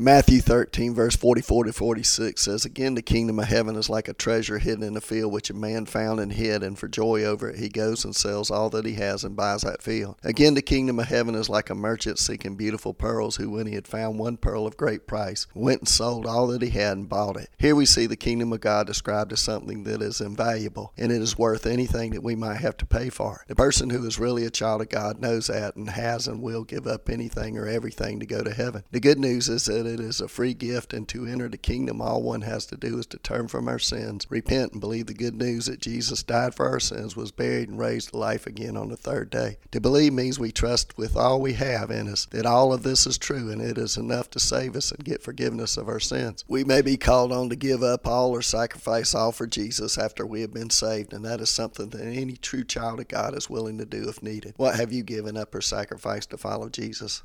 Matthew 13, verse 44 to 46 says, Again, the kingdom of heaven is like a treasure hidden in a field which a man found and hid, and for joy over it he goes and sells all that he has and buys that field. Again, the kingdom of heaven is like a merchant seeking beautiful pearls, who, when he had found one pearl of great price, went and sold all that he had and bought it. Here we see the kingdom of God described as something that is invaluable, and it is worth anything that we might have to pay for. The person who is really a child of God knows that and has and will give up anything or everything to go to heaven. The good news is that it is a free gift, and to enter the kingdom, all one has to do is to turn from our sins, repent, and believe the good news that Jesus died for our sins, was buried, and raised to life again on the third day. To believe means we trust with all we have in us that all of this is true and it is enough to save us and get forgiveness of our sins. We may be called on to give up all or sacrifice all for Jesus after we have been saved, and that is something that any true child of God is willing to do if needed. What have you given up or sacrificed to follow Jesus?